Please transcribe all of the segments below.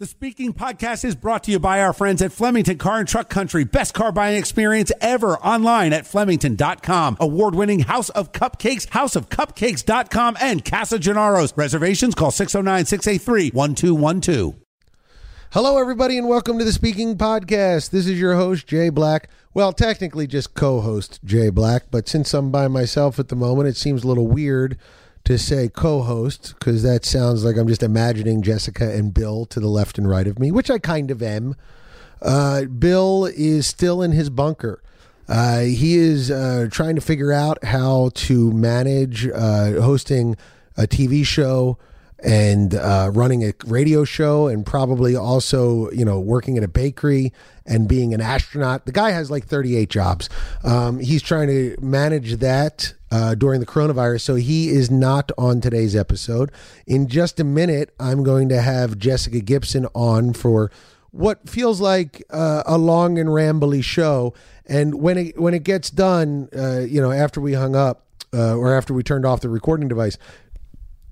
The Speaking Podcast is brought to you by our friends at Flemington Car and Truck Country. Best car buying experience ever online at Flemington.com. Award winning House of Cupcakes, houseofcupcakes.com, and Casa Gennaro's. Reservations call 609 683 1212. Hello, everybody, and welcome to the Speaking Podcast. This is your host, Jay Black. Well, technically just co host Jay Black, but since I'm by myself at the moment, it seems a little weird to say co host because that sounds like I'm just imagining Jessica and Bill to the left and right of me, which I kind of am. Uh, Bill is still in his bunker. Uh, he is uh, trying to figure out how to manage uh, hosting a TV show and uh, running a radio show and probably also you know working at a bakery and being an astronaut the guy has like 38 jobs um, he's trying to manage that uh, during the coronavirus so he is not on today's episode in just a minute i'm going to have jessica gibson on for what feels like uh, a long and rambly show and when it when it gets done uh, you know after we hung up uh, or after we turned off the recording device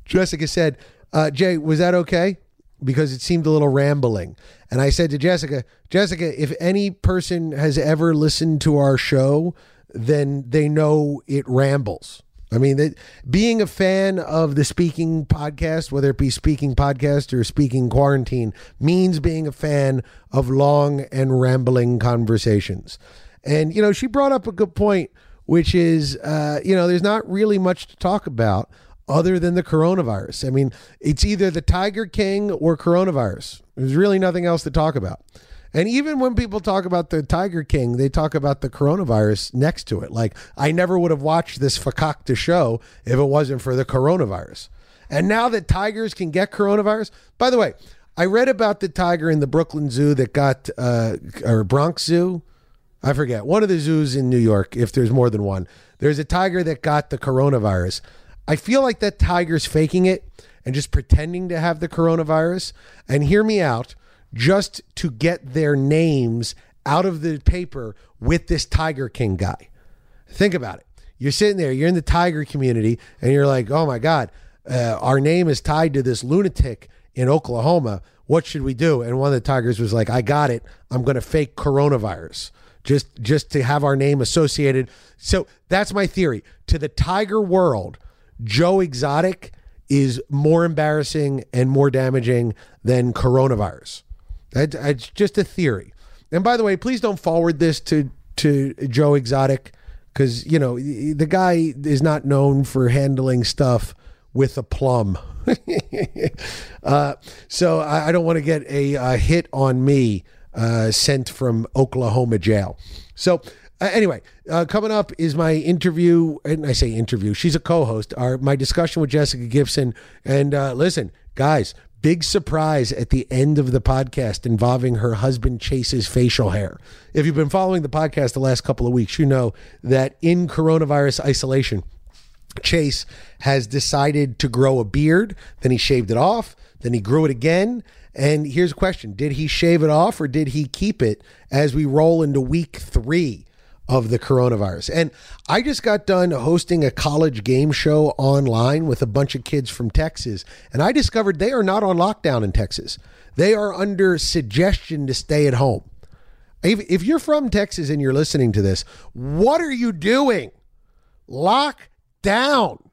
jessica said uh, Jay, was that okay? Because it seemed a little rambling. And I said to Jessica, Jessica, if any person has ever listened to our show, then they know it rambles. I mean, being a fan of the speaking podcast, whether it be speaking podcast or speaking quarantine, means being a fan of long and rambling conversations. And, you know, she brought up a good point, which is, uh, you know, there's not really much to talk about other than the coronavirus. I mean, it's either the Tiger King or coronavirus. There's really nothing else to talk about. And even when people talk about the Tiger King, they talk about the coronavirus next to it. Like, I never would have watched this fakakta show if it wasn't for the coronavirus. And now that tigers can get coronavirus, by the way, I read about the tiger in the Brooklyn Zoo that got, uh, or Bronx Zoo. I forget, one of the zoos in New York, if there's more than one. There's a tiger that got the coronavirus. I feel like that tiger's faking it and just pretending to have the coronavirus. And hear me out, just to get their names out of the paper with this Tiger King guy. Think about it. You're sitting there, you're in the tiger community, and you're like, oh my God, uh, our name is tied to this lunatic in Oklahoma. What should we do? And one of the tigers was like, I got it. I'm going to fake coronavirus just just to have our name associated. So that's my theory. To the tiger world, Joe Exotic is more embarrassing and more damaging than coronavirus. It's just a theory. And by the way, please don't forward this to to Joe Exotic because you know the guy is not known for handling stuff with a plum. uh, so I, I don't want to get a, a, hit on me uh, sent from Oklahoma jail. So uh, anyway, uh, coming up is my interview, and I say interview. She's a co-host. Our my discussion with Jessica Gibson. And uh, listen, guys, big surprise at the end of the podcast involving her husband Chase's facial hair. If you've been following the podcast the last couple of weeks, you know that in coronavirus isolation, Chase has decided to grow a beard. Then he shaved it off. Then he grew it again. And here's a question Did he shave it off or did he keep it as we roll into week three of the coronavirus. And I just got done hosting a college game show online with a bunch of kids from Texas, and I discovered they are not on lockdown in Texas. They are under suggestion to stay at home. If, if you're from Texas and you're listening to this, what are you doing? Lock down.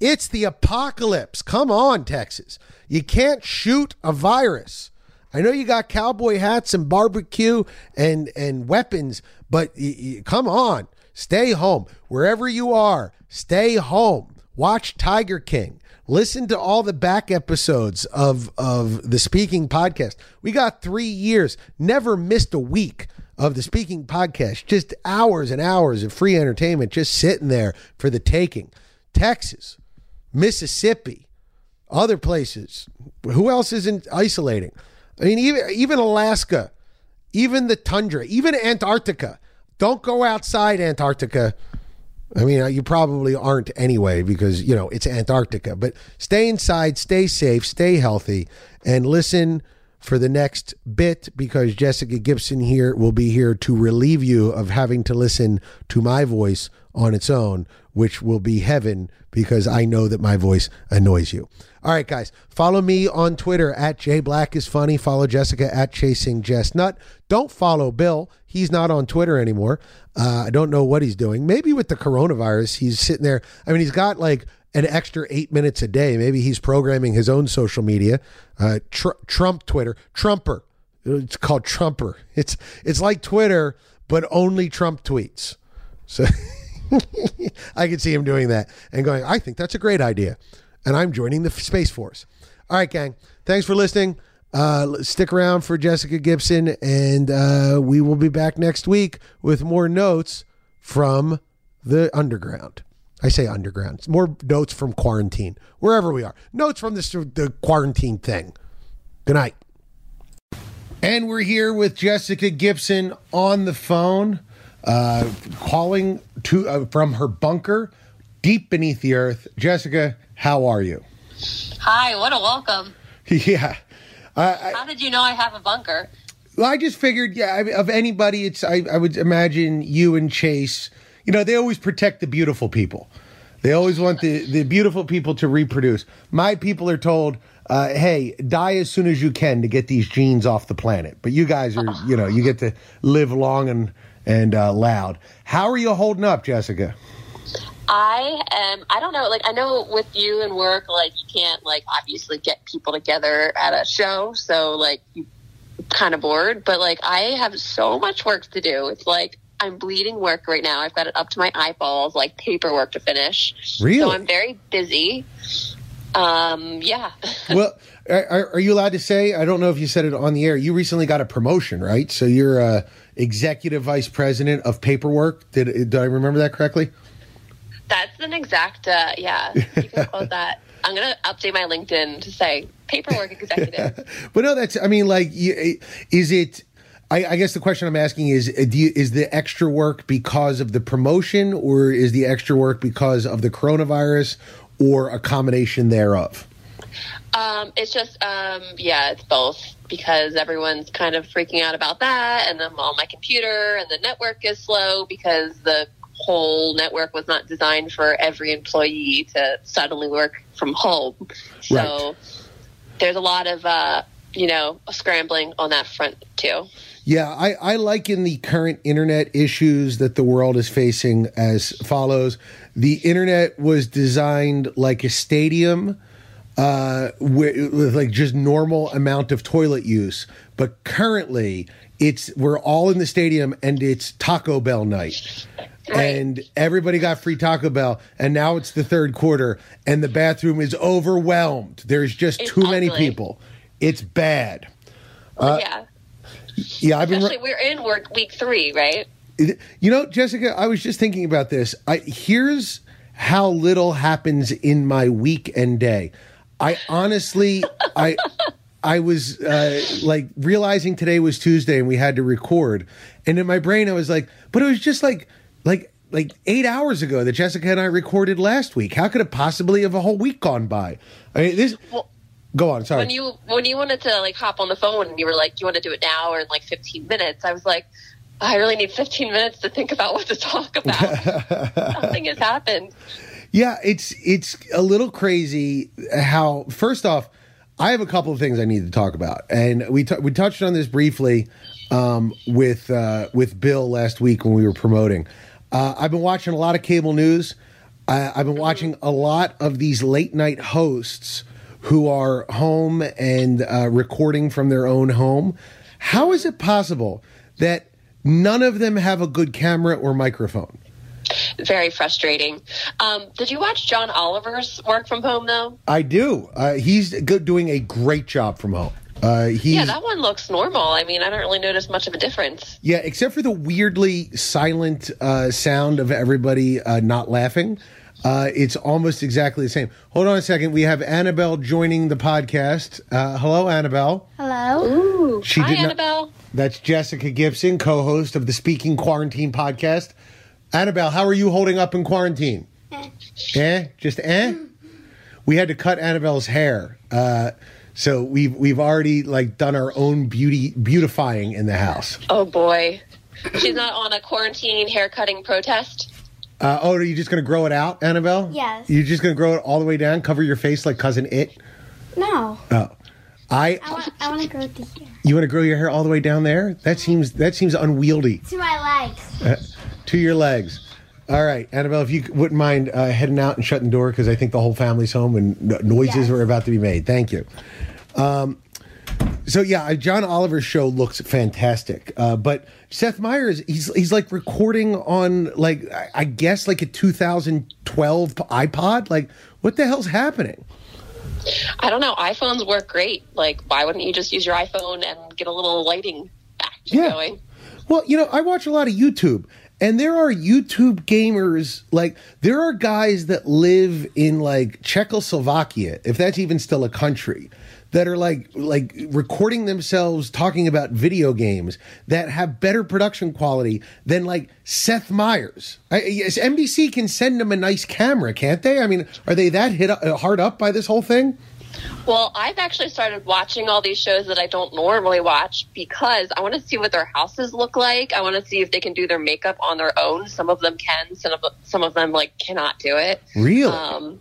It's the apocalypse. Come on, Texas. You can't shoot a virus. I know you got cowboy hats and barbecue and and weapons, but y- y- come on, stay home wherever you are. Stay home. Watch Tiger King. Listen to all the back episodes of of the Speaking podcast. We got three years, never missed a week of the Speaking podcast. Just hours and hours of free entertainment, just sitting there for the taking. Texas, Mississippi, other places. Who else isn't isolating? I mean, even even Alaska, even the tundra, even Antarctica. Don't go outside Antarctica. I mean, uh, you probably aren't anyway because, you know, it's Antarctica. But stay inside, stay safe, stay healthy, and listen for the next bit because Jessica Gibson here will be here to relieve you of having to listen to my voice on its own, which will be heaven because I know that my voice annoys you. All right, guys, follow me on Twitter at jblackisfunny. Follow Jessica at Chasing Jess Nut. Don't follow Bill. He's not on Twitter anymore. Uh, I don't know what he's doing. Maybe with the coronavirus, he's sitting there. I mean, he's got like an extra eight minutes a day. Maybe he's programming his own social media. Uh, tr- Trump Twitter, Trumper. It's called Trumper. It's it's like Twitter, but only Trump tweets. So I could see him doing that and going, I think that's a great idea. And I'm joining the Space Force. All right, gang. Thanks for listening. Uh, stick around for Jessica Gibson, and uh, we will be back next week with more notes from the underground. I say underground. More notes from quarantine, wherever we are. Notes from this the quarantine thing. Good night. And we're here with Jessica Gibson on the phone, uh, calling to uh, from her bunker deep beneath the earth. Jessica, how are you? Hi, what a welcome. yeah. Uh, How did you know I have a bunker? Well, I just figured, yeah, I mean, of anybody, it's I, I would imagine you and Chase. You know, they always protect the beautiful people. They always want the the beautiful people to reproduce. My people are told, uh, "Hey, die as soon as you can to get these genes off the planet." But you guys are, you know, you get to live long and and uh, loud. How are you holding up, Jessica? I am. I don't know. Like I know with you and work, like you can't like obviously get people together at a show, so like you kind of bored. But like I have so much work to do. It's like I'm bleeding work right now. I've got it up to my eyeballs, like paperwork to finish. Really? So I'm very busy. Um. Yeah. well, are, are, you allowed to say? I don't know if you said it on the air. You recently got a promotion, right? So you're uh, executive vice president of paperwork. Did did I remember that correctly? That's an exact, uh, yeah, you can quote that. I'm going to update my LinkedIn to say paperwork executive. but no, that's, I mean, like, is it, I, I, guess the question I'm asking is: uh, you, Is the extra work because of the promotion, or is the extra work because of the coronavirus, or a combination thereof? Um, it's just, um, yeah, it's both because everyone's kind of freaking out about that, and I'm on my computer, and the network is slow because the whole network was not designed for every employee to suddenly work from home. So right. there's a lot of, uh, you know, scrambling on that front too. Yeah, I, I liken the current internet issues that the world is facing as follows. The internet was designed like a stadium uh, with, with like just normal amount of toilet use, but currently it's we're all in the stadium and it's Taco Bell night. Right. And everybody got free Taco Bell, and now it's the third quarter, and the bathroom is overwhelmed. There's just it's too ugly. many people. It's bad. Uh, yeah. Yeah, I've Especially been. we're in work week three, right? You know, Jessica, I was just thinking about this. I here's how little happens in my week and day. I honestly, I. I was uh, like realizing today was Tuesday and we had to record, and in my brain I was like, but it was just like like like eight hours ago that Jessica and I recorded last week. How could it possibly have a whole week gone by? I mean, this. Well, go on. Sorry. When you when you wanted to like hop on the phone and you were like, you want to do it now or in like 15 minutes? I was like, I really need 15 minutes to think about what to talk about. Nothing has happened. Yeah, it's it's a little crazy how. First off, I have a couple of things I need to talk about, and we t- we touched on this briefly um, with uh, with Bill last week when we were promoting. Uh, I've been watching a lot of cable news. I've been watching a lot of these late night hosts who are home and uh, recording from their own home. How is it possible that none of them have a good camera or microphone? Very frustrating. Um, did you watch John Oliver's work from home though? I do. Uh, he's good, doing a great job from home. Uh, yeah, that one looks normal. I mean, I don't really notice much of a difference. Yeah, except for the weirdly silent uh, sound of everybody uh, not laughing. Uh, it's almost exactly the same. Hold on a second. We have Annabelle joining the podcast. Uh, hello, Annabelle. Hello. Ooh. She Hi, did not- Annabelle. That's Jessica Gibson, co-host of the Speaking Quarantine podcast. Annabelle, how are you holding up in quarantine? Eh, just eh. We had to cut Annabelle's hair, uh, so we've we've already like done our own beauty beautifying in the house. Oh boy. She's not on a quarantine haircutting protest. Uh, oh, are you just gonna grow it out, Annabelle? Yes. You're just gonna grow it all the way down, cover your face like Cousin Itt. No. Oh, I. I want, I want to grow the hair. You want to grow your hair all the way down there? That seems that seems unwieldy. To my legs. to your legs. All right, Annabelle, if you wouldn't mind uh, heading out and shutting the door because I think the whole family's home and no- noises Yes. are about to be made. Thank you. Um, so yeah, John Oliver's show looks fantastic, uh, but Seth Meyers, he's he's like recording on like I- guess like a 2012 iPod. Like, what the hell's happening? I don't know. iPhones work great. Like, why wouldn't you just use your iPhone and get a little lighting act Yeah. going? Well, you know, I watch a lot of YouTube, and there are YouTube gamers. Like, there are guys that live in like Czechoslovakia, if that's even still a country, that are like like recording themselves talking about video games that have better production quality than like Seth Meyers. I, yes, NBC can send them a nice camera, can't they? I mean, are they that hit uh, hard up by this whole thing? Well, I've actually started watching all these shows that I don't normally watch because I want to see what their houses look like. I want to see if they can do their makeup on their own. Some of them can, some of some of them like cannot do it. Really? Um,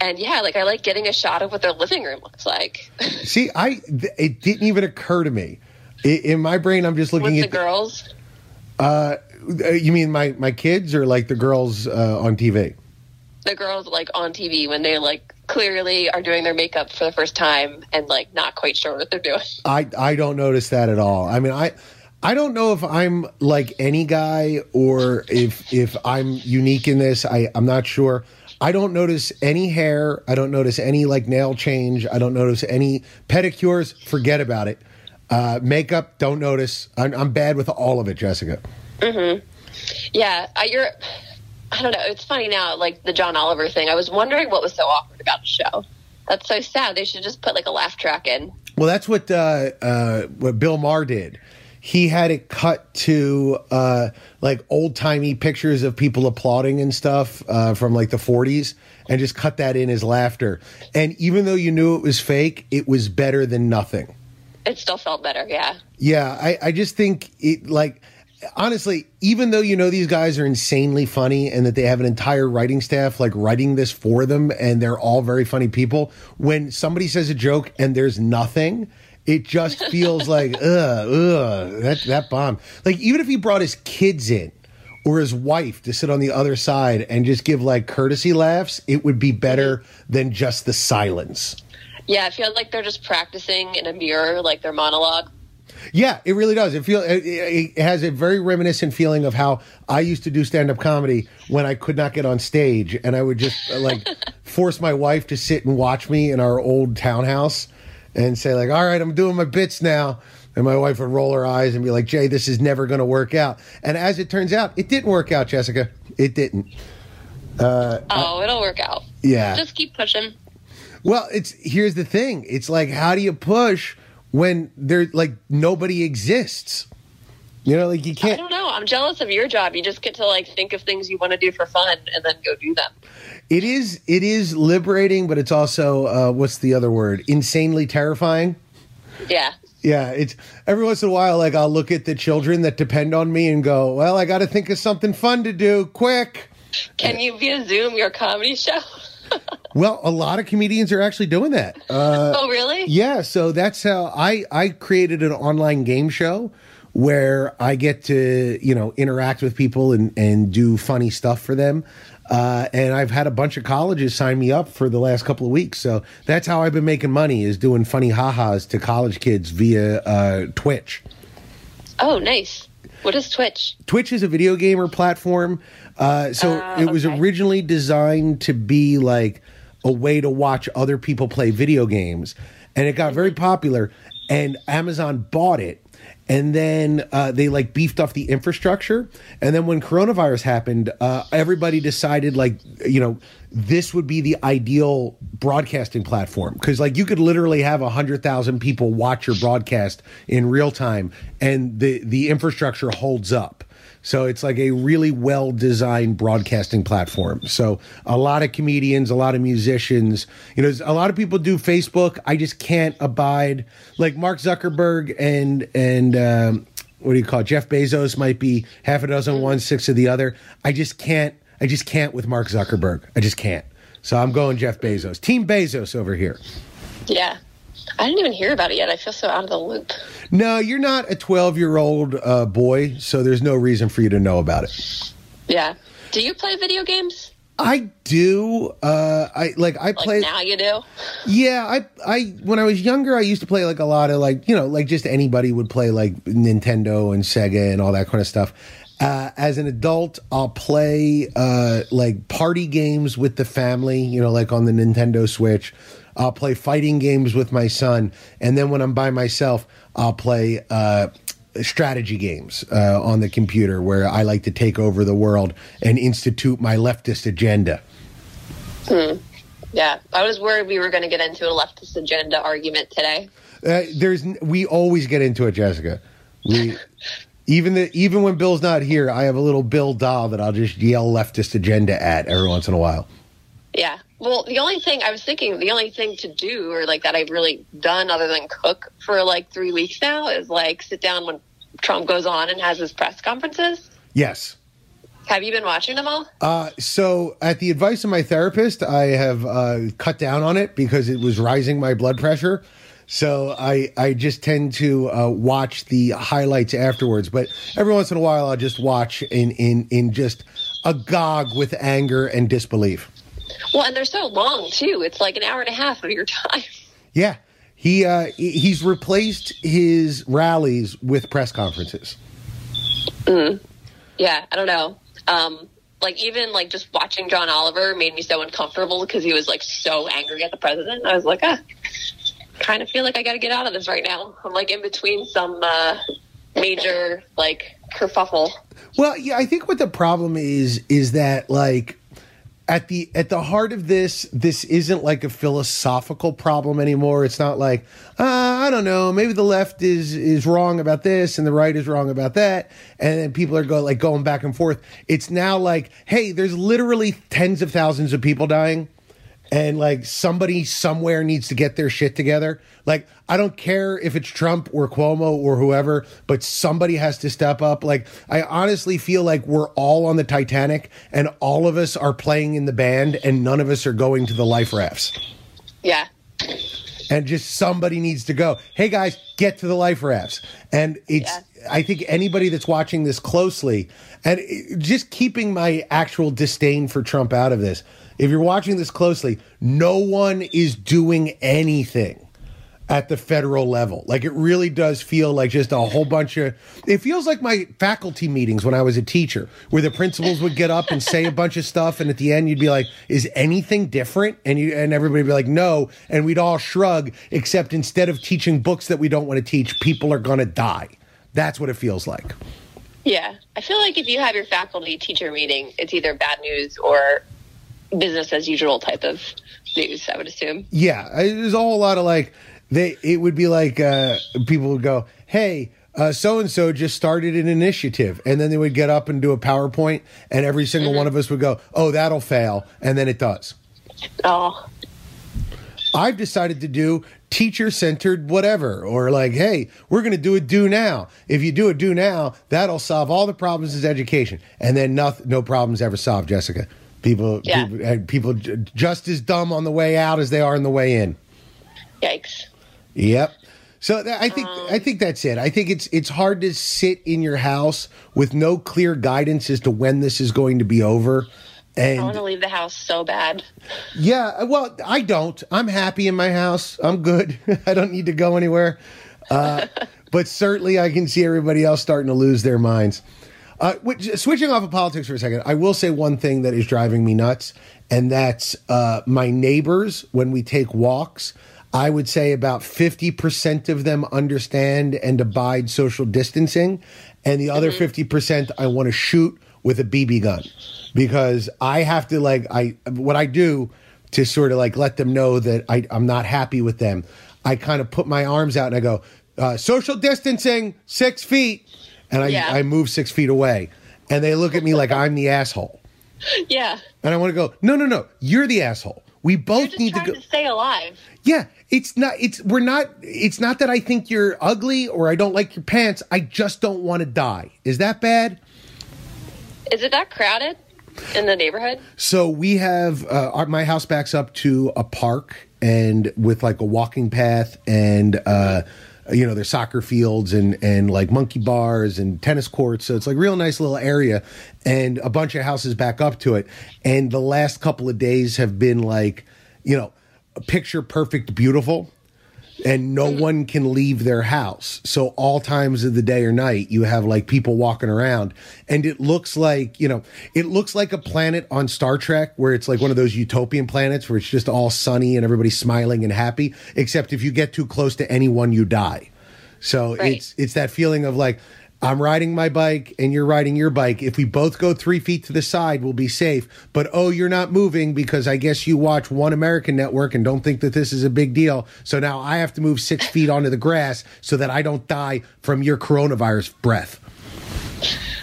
and yeah, like I like getting a shot of what their living room looks like See, I th- it didn't even occur to me. I, in my brain, I'm just looking with at the girls. Uh, you mean my my kids or like the girls uh, on TV? The girls like on TV when they like clearly are doing their makeup for the first time and like not quite sure what they're doing. I I don't notice that at all. I mean, I I don't know if I'm like any guy or if if I'm unique in this. I I'm not sure. I don't notice any hair. I don't notice any like nail change. I don't notice any pedicures. Forget about it. Uh, makeup, don't notice. I'm, I'm bad with all of it, Jessica. Mm-hmm. Yeah, I, you're. I don't know. It's funny now, like the John Oliver thing. I was wondering what was so awkward about the show. That's so sad. They should just put like a laugh track in. Well, that's what uh, uh, what Bill Maher did. He had it cut to uh, like old timey pictures of people applauding and stuff uh, from like the 40s, and just cut that in as laughter. And even though you knew it was fake, it was better than nothing. It still felt better. Yeah. Yeah, I, I just think it like honestly, even though you know these guys are insanely funny and that they have an entire writing staff like writing this for them and they're all very funny people, when somebody says a joke and there's nothing, it just feels like ugh, ugh, that that bomb. Like even if he brought his kids in or his wife to sit on the other side and just give like courtesy laughs, it would be better than just the silence. Yeah, I feel like they're just practicing in a mirror, like their monologue. Yeah, it really does. It feel it, it it has a very reminiscent feeling of how I used to do stand up comedy when I could not get on stage, and I would just like force my wife to sit and watch me in our old townhouse, and say like, "All right, I'm doing my bits now." And my wife would roll her eyes and be like, "Jay, this is never going to work out." And as it turns out, it didn't work out, Jessica. It didn't. Uh, oh, it'll work out. Yeah. Just keep pushing. Well, it's here's the thing. It's like how do you push when there like nobody exists? You know, like you can't. I don't know. I'm jealous of your job. You just get to like think of things you want to do for fun and then go do them. It is it is liberating, but it's also uh, what's the other word? Insanely terrifying. Yeah. Yeah, it's every once in a while. Like I'll look at the children that depend on me and go, "Well, I got to think of something fun to do, quick." Can you via Zoom your comedy show? Well, a lot of comedians are actually doing that. Uh, oh, really? yeah, so that's how I I created an online game show where I get to you know interact with people and and do funny stuff for them. Uh, and I've had a bunch of colleges sign me up for the last couple of weeks. So that's how I've been making money is doing funny ha-has to college kids via uh, Twitch. Oh, nice. What is Twitch? Twitch is a video gamer platform. Uh, so Ah, it was okay. originally designed to be like a way to watch other people play video games. And it got very popular. and Amazon bought it. And then uh, they like beefed up the infrastructure. And then when coronavirus happened, uh, everybody decided like, you know, this would be the ideal broadcasting platform because like you could literally have a hundred thousand people watch your broadcast in real time, and the the infrastructure holds up. So it's like a really well designed broadcasting platform. So a lot of comedians, a lot of musicians, you know, a lot of people do Facebook. I just can't abide like Mark Zuckerberg and and um, what do you call it? Jeff Bezos might be half a dozen one, six of the other. I just can't. I just can't with Mark Zuckerberg. I just can't. So I'm going Jeff Bezos. Team Bezos over here. Yeah. I didn't even hear about it yet. I feel so out of the loop. No, you're not a 12 year old uh, boy, so there's no reason for you to know about it. Yeah. Do you play video games? I do. Uh, I like. I Like play. now you do? Yeah, I, I. When I was younger, I used to play like a lot of like you know like just anybody would play like Nintendo and Sega and all that kind of stuff. Uh, as an adult, I'll play uh, like party games with the family. You know, like on the Nintendo Switch. I'll play fighting games with my son, and then when I'm by myself, I'll play uh, strategy games uh, on the computer, where I like to take over the world and institute my leftist agenda. Hmm. Yeah. I was worried we were going to get into a leftist agenda argument today. Uh, there's we always get into it, Jessica. We even the even when Bill's not here, I have a little Bill doll that I'll just yell leftist agenda at every once in a while. Yeah. Well, the only thing I was thinking, the only thing to do or like that I've really done other than cook for like three weeks now is like sit down when Trump goes on and has his press conferences. Yes. Have you been watching them all? Uh, so, at the advice of my therapist, I have uh, cut down on it because it was rising my blood pressure. So I I just tend to uh, watch the highlights afterwards, but every once in a while I'll just watch in in in just agog with anger and disbelief. Well, and they're so long too. It's like an hour and a half of your time. Yeah. He uh he's replaced his rallies with press conferences. Yeah, I don't know. Um, like even like just watching John Oliver made me so uncomfortable because he was like so angry at the president. I was like, ah, kind of feel like I got to get out of this right now. I'm like in between some uh, major like kerfuffle. Well, yeah, I think what the problem is is that like at the at the heart of this, this isn't like a philosophical problem anymore. It's not like uh, I don't know, maybe the left is is wrong about this and the right is wrong about that, and then people are going like going back and forth. It's now like, hey, there's literally tens of thousands of people dying and like somebody somewhere needs to get their shit together. Like I don't care if it's Trump or Cuomo or whoever, but somebody has to step up. Like I honestly feel like we're all on the Titanic and all of us are playing in the band and none of us are going to the life rafts. Yeah, And just somebody needs to go. Hey guys, get to the life rafts. And it's I think anybody that's watching this closely and just keeping my actual disdain for Trump out of this. If you're watching this closely, no one is doing anything at the federal level. Like it really does feel like just a whole bunch of it feels like my faculty meetings when I was a teacher where the principals would get up and say a bunch of stuff and at the end you'd be like is anything different and you and everybody would be like no and we'd all shrug except instead of teaching books that we don't want to teach people are going to die. That's what it feels like. yeah. I feel like if you have your faculty teacher meeting, it's either bad news or business as usual type of news. I would assume. Yeah, there's a whole lot of like they. It would be like uh, people would go, "Hey, so and so just started an initiative," and then they would get up and do a PowerPoint, and every single one of us would go, "Oh, that'll fail," and then it does. Oh, I've decided to do teacher centered whatever, or like, hey, we're going to do a do now. If you do a do now, that'll solve all the problems with education, and then nothing, no problems ever solved. Jessica, people, Yeah. people, uh, people just as dumb on the way out as they are on the way in. yikes. Yep. So that, I think I think that's it. I think it's it's hard to sit in your house with no clear guidance as to when this is going to be over. And I want to leave the house so bad. yeah, well, I don't. I'm happy in my house. I'm good. I don't need to go anywhere. Uh, but certainly, I can see everybody else starting to lose their minds. Uh, which, switching off of politics for a second, I will say one thing that is driving me nuts, and that's uh, my neighbors when we take walks. I would say about 50% of them understand and abide social distancing. And the other 50% I want to shoot with a BB gun because I have to, like, I, what I do to sort of like let them know that I, I'm not happy with them, I kind of put my arms out and I go, uh, social distancing, six feet. And I, Yeah. I move six feet away. And they look at me like I'm the asshole. Yeah. And I want to go, no, no, no, you're the asshole. We both need to go. to stay alive. Yeah, it's not. It's we're not. It's not that I think you're ugly or I don't like your pants. I just don't want to die. Is that bad? Is it that crowded in the neighborhood? So we have uh, our, my house backs up to a park and with like a walking path and uh, you know there's soccer fields and and like monkey bars and tennis courts. So it's like real nice little area and a bunch of houses back up to it. And the last couple of days have been like you know picture perfect beautiful and no mm. one can leave their house. So all times of the day or night, you have like people walking around, and it looks like you know, it looks like a planet on Star Trek where it's like one of those utopian planets where it's just all sunny and everybody's smiling and happy. Except if you get too close to anyone, you die. So Right. it's it's that feeling of like. I'm riding my bike and you're riding your bike. If we both go three feet to the side, we'll be safe. But oh, you're not moving because I guess you watch one American network and don't think that this is a big deal. So now I have to move six feet onto the grass so that I don't die from your coronavirus breath.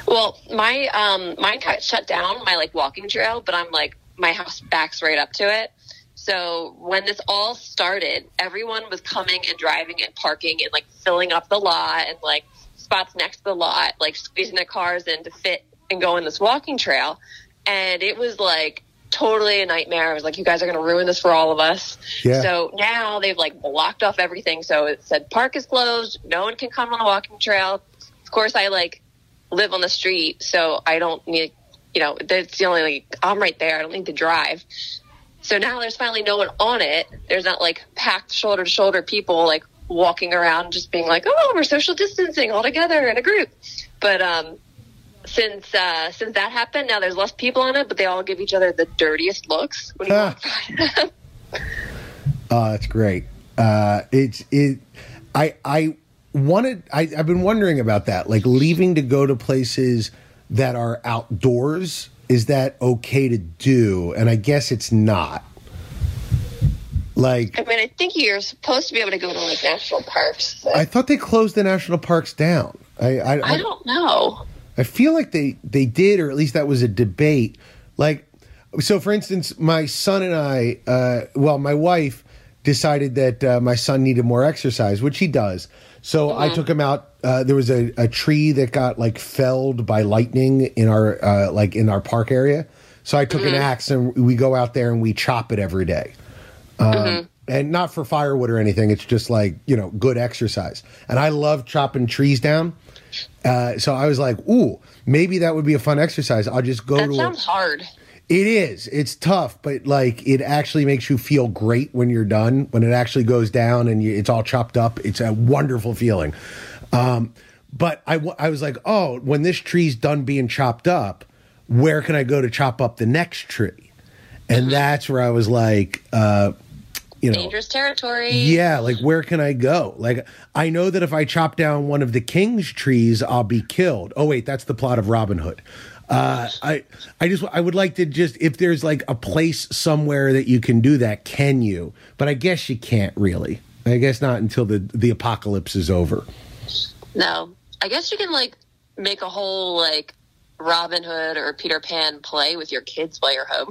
Well, my um mine got shut down, my like walking trail, but I'm like my house backs right up to it. So when this all started, everyone was coming and driving and parking and like filling up the lot and like spots next to the lot, like squeezing their cars in to fit and go in this walking trail. And it was like totally a nightmare. I was like, you guys are going to ruin this for all of us. Yeah. So now they've like blocked off everything. So it said park is closed. No one can come on the walking trail. Of course, I like live on the street, so I don't need, you know, that's the only, like, I'm right there. I don't need to drive. So now there's finally no one on it. There's not like packed shoulder to shoulder people like walking around just being like, oh, we're social distancing all together in a group. But, um, since uh, since that happened, now there's less people on it, but they all give each other the dirtiest looks when you Ah. walk by. Oh, that's great. Uh, it's it. I I wanted. I, I've been wondering about that. Like leaving to go to places that are outdoors. Is that okay to do? And I guess it's not. Like I mean, I think you're supposed to be able to go to like national parks. I thought they closed the national parks down. I I, I don't know. I feel like they they did, or at least that was a debate. Like, so for instance, my son and I, uh, well, my wife decided that uh, my son needed more exercise, which he does. So I took him out. Uh, there was a, a tree that got like felled by lightning in our uh, like in our park area. So I took an axe and we go out there and we chop it every day Um, and not for firewood or anything. It's just like you know, good exercise. And I love chopping trees down. Uh, so I was like, ooh, maybe that would be a fun exercise. I'll just go That to. sounds hard. it is. It's tough, but like it actually makes you feel great when you're done. When it actually goes down and you, it's all chopped up, it's a wonderful feeling. Um, but I, w- I was like, oh, when this tree's done being chopped up, where can I go to chop up the next tree? And that's where I was like, uh, you know, Dangerous territory. yeah, like where can I go? Like I know that if I chop down one of the king's trees, I'll be killed. Oh wait, that's the plot of Robin Hood. Uh, I I just I would like to just if there's like a place somewhere that you can do that, can you? But I guess you can't really. I guess not until the the apocalypse is over. No, I guess you can like make a whole like Robin Hood or Peter Pan play with your kids while you're home.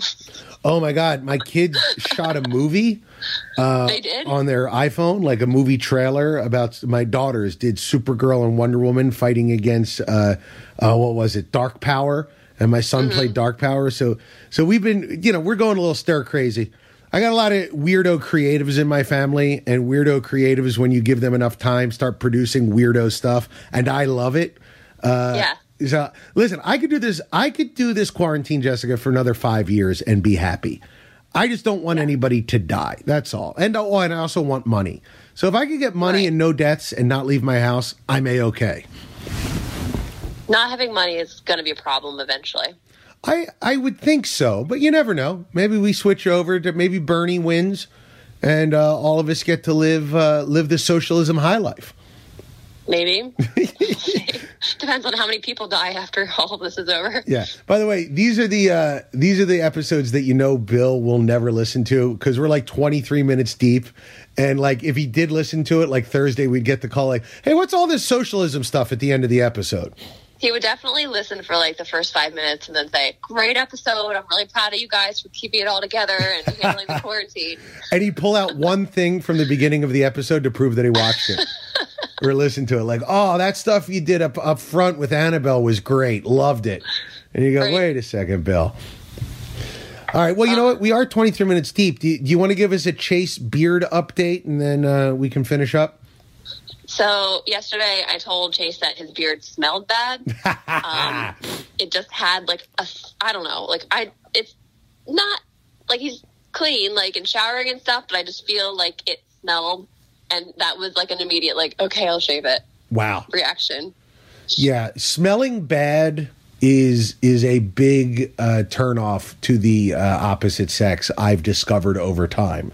Oh my god, my kids shot a movie they did. on their iPhone, like a movie trailer about my daughters did Supergirl and Wonder Woman fighting against uh, uh what was it, Dark Power, and my son played Dark Power. So so we've been, you know, we're going a little stir crazy. I got a lot of weirdo creatives in my family, and weirdo creatives, when you give them enough time, start producing weirdo stuff, and I love it. yeah. So listen, I could do this. I could do this quarantine, Jessica, for another five years and be happy. I just don't want anybody to die. That's all. And oh, and I also want money. So if I could get money Right. and no deaths and not leave my house, I'm a okay. Not having money is going to be a problem eventually. I I would think so, but you never know. Maybe we switch over to maybe Bernie wins, and uh, all of us get to live uh, live the socialism high life. Maybe. Depends on how many people die after all this is over. Yeah. By the way, these are the uh, these are the episodes that you know Bill will never listen to because we're like 23 minutes deep, and like if he did listen to it, like Thursday, we'd get the call like, "Hey, what's all this socialism stuff at the end of the episode?" He would definitely listen for like the first five minutes and then say, Great episode. I'm really proud of you guys for keeping it all together and handling the quarantine. And he'd pull out one thing from the beginning of the episode to prove that he watched it or listened to it. Like, oh, that stuff you did up up front with Annabelle was great. Loved it. And you go, Right. wait a second, Bill. All right. Well, you know what? We are 23 minutes deep. Do you, do you want to give us a Chase beard update and then uh, we can finish up? So yesterday I told Chase that his beard smelled bad. um, it just had like a, I don't know, like I, it's not like he's clean, like and showering and stuff, but I just feel like it smelled. And that was like an immediate, like, okay, I'll shave it Wow. reaction. Yeah, smelling bad is is a big uh, turnoff to the uh, opposite sex. I've discovered over time.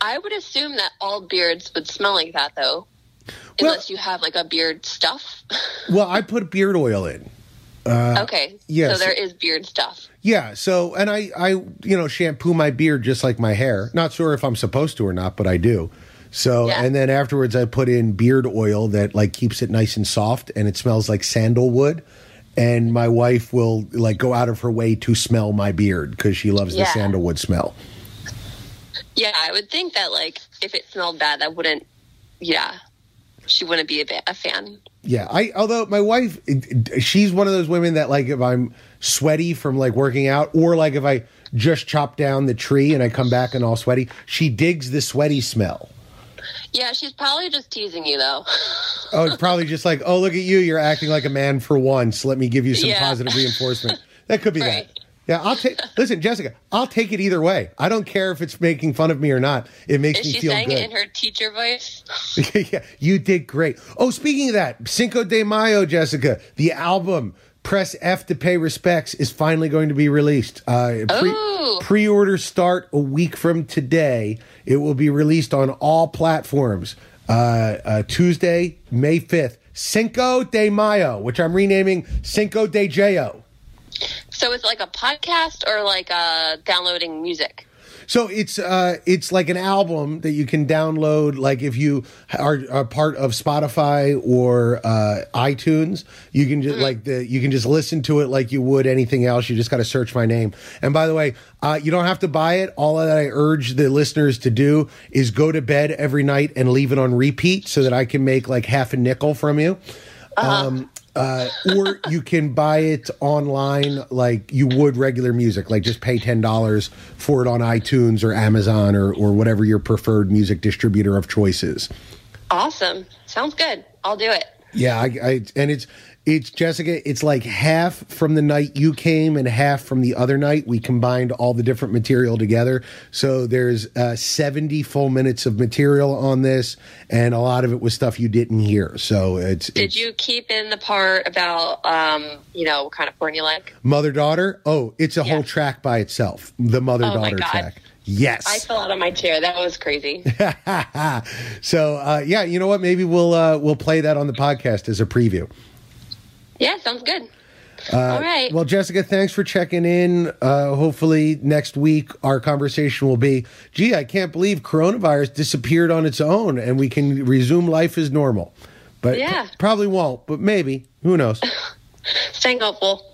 I would assume that all beards would smell like that though. Well- Unless you have like a beard stuff. Well, I put beard oil in. uh, okay. yes. So there is beard stuff. Yeah, so and I I you know shampoo my beard just like my hair. Not sure if I'm supposed to or not, but I do. So Yeah. and then afterwards I put in beard oil that like keeps it nice and soft and it smells like sandalwood. And my wife will like go out of her way to smell my beard because she loves the sandalwood smell. Yeah, I would think that like if it smelled bad, that wouldn't. Yeah, she wouldn't be a, bit, a fan. Yeah, I although my wife, she's one of those women that like if I'm sweaty from like working out, or like if I just chop down the tree and I come back and all sweaty, she digs the sweaty smell. Yeah, she's probably just teasing you though. Oh, it's probably just like, oh, look at you, you're acting like a man for once. Let me give you some Yeah. positive reinforcement. That could be Right. that. Yeah, I'll take. Listen, Jessica, I'll take it either way. I don't care if it's making fun of me or not. It makes Is me she feel saying good. it in her teacher voice? yeah, you did great. Oh, speaking of that, Cinco de Mayo, Jessica, the album Press F to Pay Respects is finally going to be released. Uh, pre order start a week from today. It will be released on all platforms uh, uh, Tuesday, May 5th. Cinco de Mayo, which I'm renaming Cinco de Jayo. So it's like a podcast or like uh, downloading music. So it's uh it's like an album that you can download like if you are, are part of Spotify or uh iTunes, you can just like the you can just listen to it like you would anything else. You just got to search my name. And by the way, uh you don't have to buy it. All that I urge the listeners to do is go to bed every night and leave it on repeat so that I can make like half a nickel from you. Um uh, or you can buy it online like you would regular music. Like just pay ten dollars for it on iTunes or Amazon or or whatever your preferred music distributor of choice is. Awesome. Sounds good. I'll do it. Yeah, I, I and it's it's Jessica. It's like half from the night you came and half from the other night. We combined all the different material together, so there's uh, seventy full minutes of material on this, and a lot of it was stuff you didn't hear. So it's Did it's you keep in the part about, um, you know, what kind of porn you like? mother daughter. Oh, it's a Yeah. whole track by itself. The mother Oh daughter God. track. Yes. I fell out of my chair. That was crazy. so uh, yeah, you know what? Maybe we'll uh, we'll play that on the podcast as a preview. Yeah, sounds good. All right. Uh, Well, Jessica, thanks for checking in. Uh, hopefully next week our conversation will be, gee, I can't believe coronavirus disappeared on its own and we can resume life as normal. But Yeah. p- probably won't, but maybe. Who knows? Staying hopeful.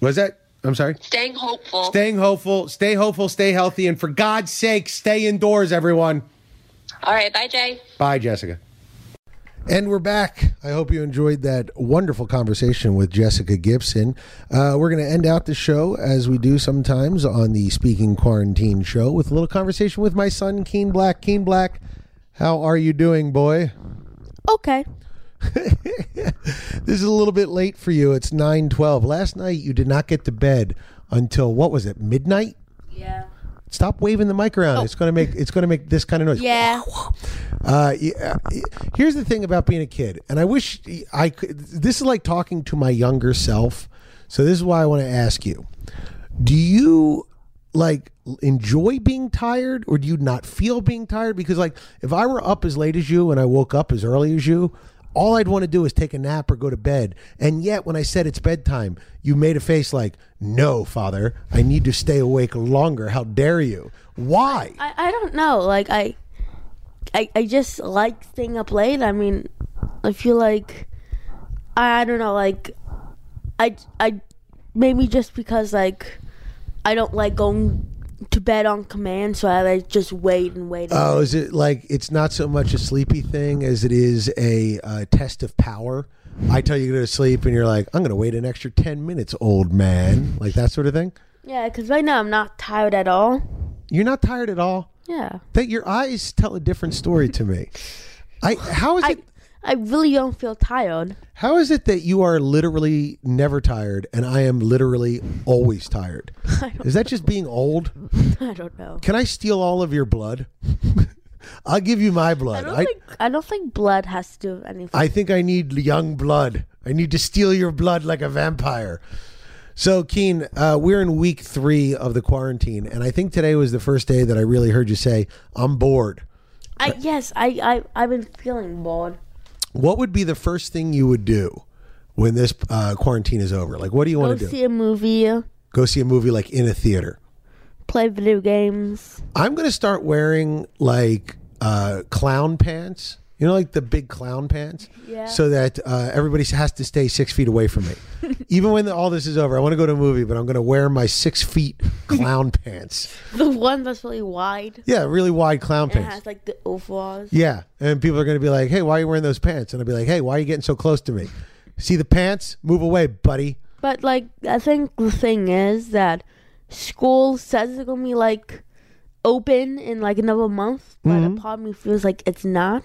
Was that? I'm sorry. Staying hopeful. Staying hopeful, stay hopeful, stay healthy, and for God's sake, stay indoors, everyone. All right. Bye, Jay. Bye, Jessica. And we're back. I hope you enjoyed that wonderful conversation with Jessica Gibson. Uh, we're going to end out the show as we do sometimes on the Speaking Quarantine show with a little conversation with my son, Keen Black. Keen Black, how are you doing, boy? Okay. This is a little bit late for you. It's 9:12. Last night you did not get to bed until what was it? Midnight? Yeah. Stop waving the mic around. It's going to make it's going to make this kind of noise. Yeah. Uh, yeah, here's the thing about being a kid, and I wish I could. This is like talking to my younger self. So this is why I want to ask you: Do you like enjoy being tired or do you not feel being tired? Because like if I were up as late as you and I woke up as early as you, all I'd want to do is take a nap or go to bed. And yet when I said it's bedtime, you made a face like, "No, father, I need to stay awake longer. How dare you?" Why? I, I don't know. Like I, I I just like staying up late. I mean, I feel like I, I don't know. Like I I maybe just because like I don't like going to bed on command, so I like just wait and wait. And Oh, wait. is it like it's not so much a sleepy thing as it is a uh, test of power? I tell you to go to sleep, and you're like, "I'm going to wait an extra ten minutes, old man," like that sort of thing. Yeah, because right now I'm not tired at all. You're not tired at all. Yeah, That your eyes tell a different story to me. I how is I it I really don't feel tired. how is it that you are literally never tired and I am literally always tired? Is that just being old? I don't know. Can I steal all of your blood? I'll give you my I blood. don't I, think I don't think blood has to do with anything. I think I need young blood. I need to steal your blood like a vampire. So, Keen, uh, we're in week three of the quarantine, and I think today was the first day that I really heard you say, I'm bored. I yes, I I I've been feeling bored. What would be the first thing you would do when this uh, quarantine is over? Like, what do you want to do? see a movie, Go see a movie like in a theater. play video games. I'm going to start wearing like uh, clown pants. You know, like the big clown pants, Yeah. so that uh, everybody has to stay six feet away from me. Even when all this is over, I want to go to a movie, but I'm going to wear my six feet clown pants. The one that's really wide Yeah, really wide clown and it pants. has like the overalls. Yeah, and people are going to be like, "Hey, why are you wearing those pants?" And I'll be like, "Hey, why are you getting so close to me? See the pants? Move away, buddy." But like I think the thing is that school says it's gonna be like open in like another month, but Mm-hmm. a part of me feels like it's not.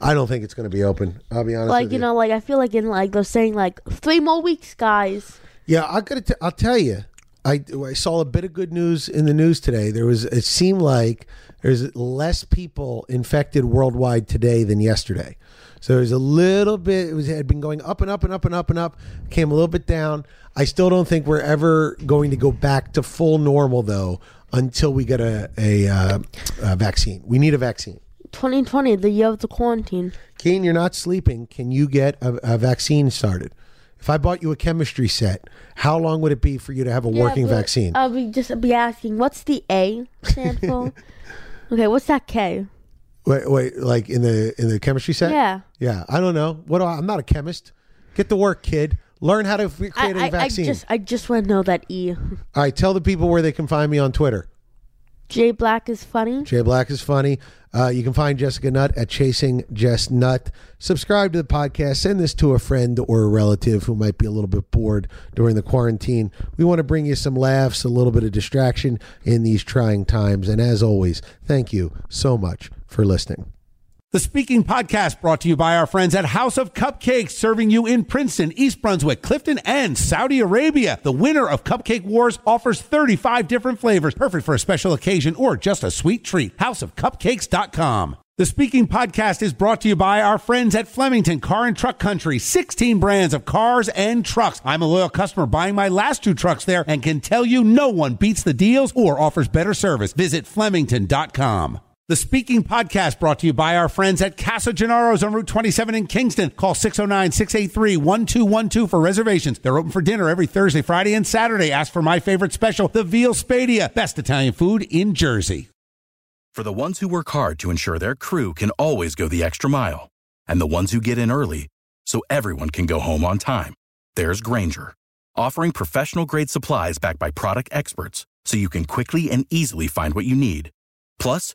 I don't think it's going to be open. I'll be honest. Like with you know, like I feel like in like they're saying like three more weeks, guys. Yeah, I got to. I'll tell you. I I saw a bit of good news in the news today. There was. It seemed like there's less people infected worldwide today than yesterday. So it was a little bit. It was it had been going up and up and up and up and up. Came a little bit down. I still don't think we're ever going to go back to full normal though until we get a a, uh, a vaccine. We need a vaccine. 2020, the year of the quarantine. Keen, you're not sleeping. Can you get a, a vaccine started? If I bought you a chemistry set, how long would it be for you to have a working Yeah, but vaccine? I'll be just be asking, what's the A stand for? okay, what's that K? Wait, wait, like in the in the chemistry set? Yeah. Yeah, I don't know. What do I, I'm not a chemist. Get to work, kid. Learn how to f- I, create a I, vaccine. I just I just want to know that E. All right, tell the people where they can find me on Twitter. J Black is funny. Jay Black is funny. Uh, you can find Jessica Nutt at Chasing Jess Nutt. Subscribe to the podcast. Send this to a friend or a relative who might be a little bit bored during the quarantine. We want to bring you some laughs, a little bit of distraction in these trying times. And as always, thank you so much for listening. The Speaking Podcast brought to you by our friends at House of Cupcakes, serving you in Princeton, East Brunswick, Clifton, and Saudi Arabia. The winner of Cupcake Wars offers 35 different flavors, perfect for a special occasion or just a sweet treat. HouseofCupcakes.com. The Speaking Podcast is brought to you by our friends at Flemington Car and Truck Country, 16 brands of cars and trucks. I'm a loyal customer buying my last two trucks there and can tell you no one beats the deals or offers better service. Visit Flemington.com. The Speaking Podcast brought to you by our friends at Casa Gennaro's on Route 27 in Kingston. Call 609-683-1212 for reservations. They're open for dinner every Thursday, Friday, and Saturday. Ask for my favorite special, the Veal Spadia. Best Italian food in Jersey. For the ones who work hard to ensure their crew can always go the extra mile, and the ones who get in early so everyone can go home on time, there's Grainger, offering professional grade supplies backed by product experts so you can quickly and easily find what you need. Plus,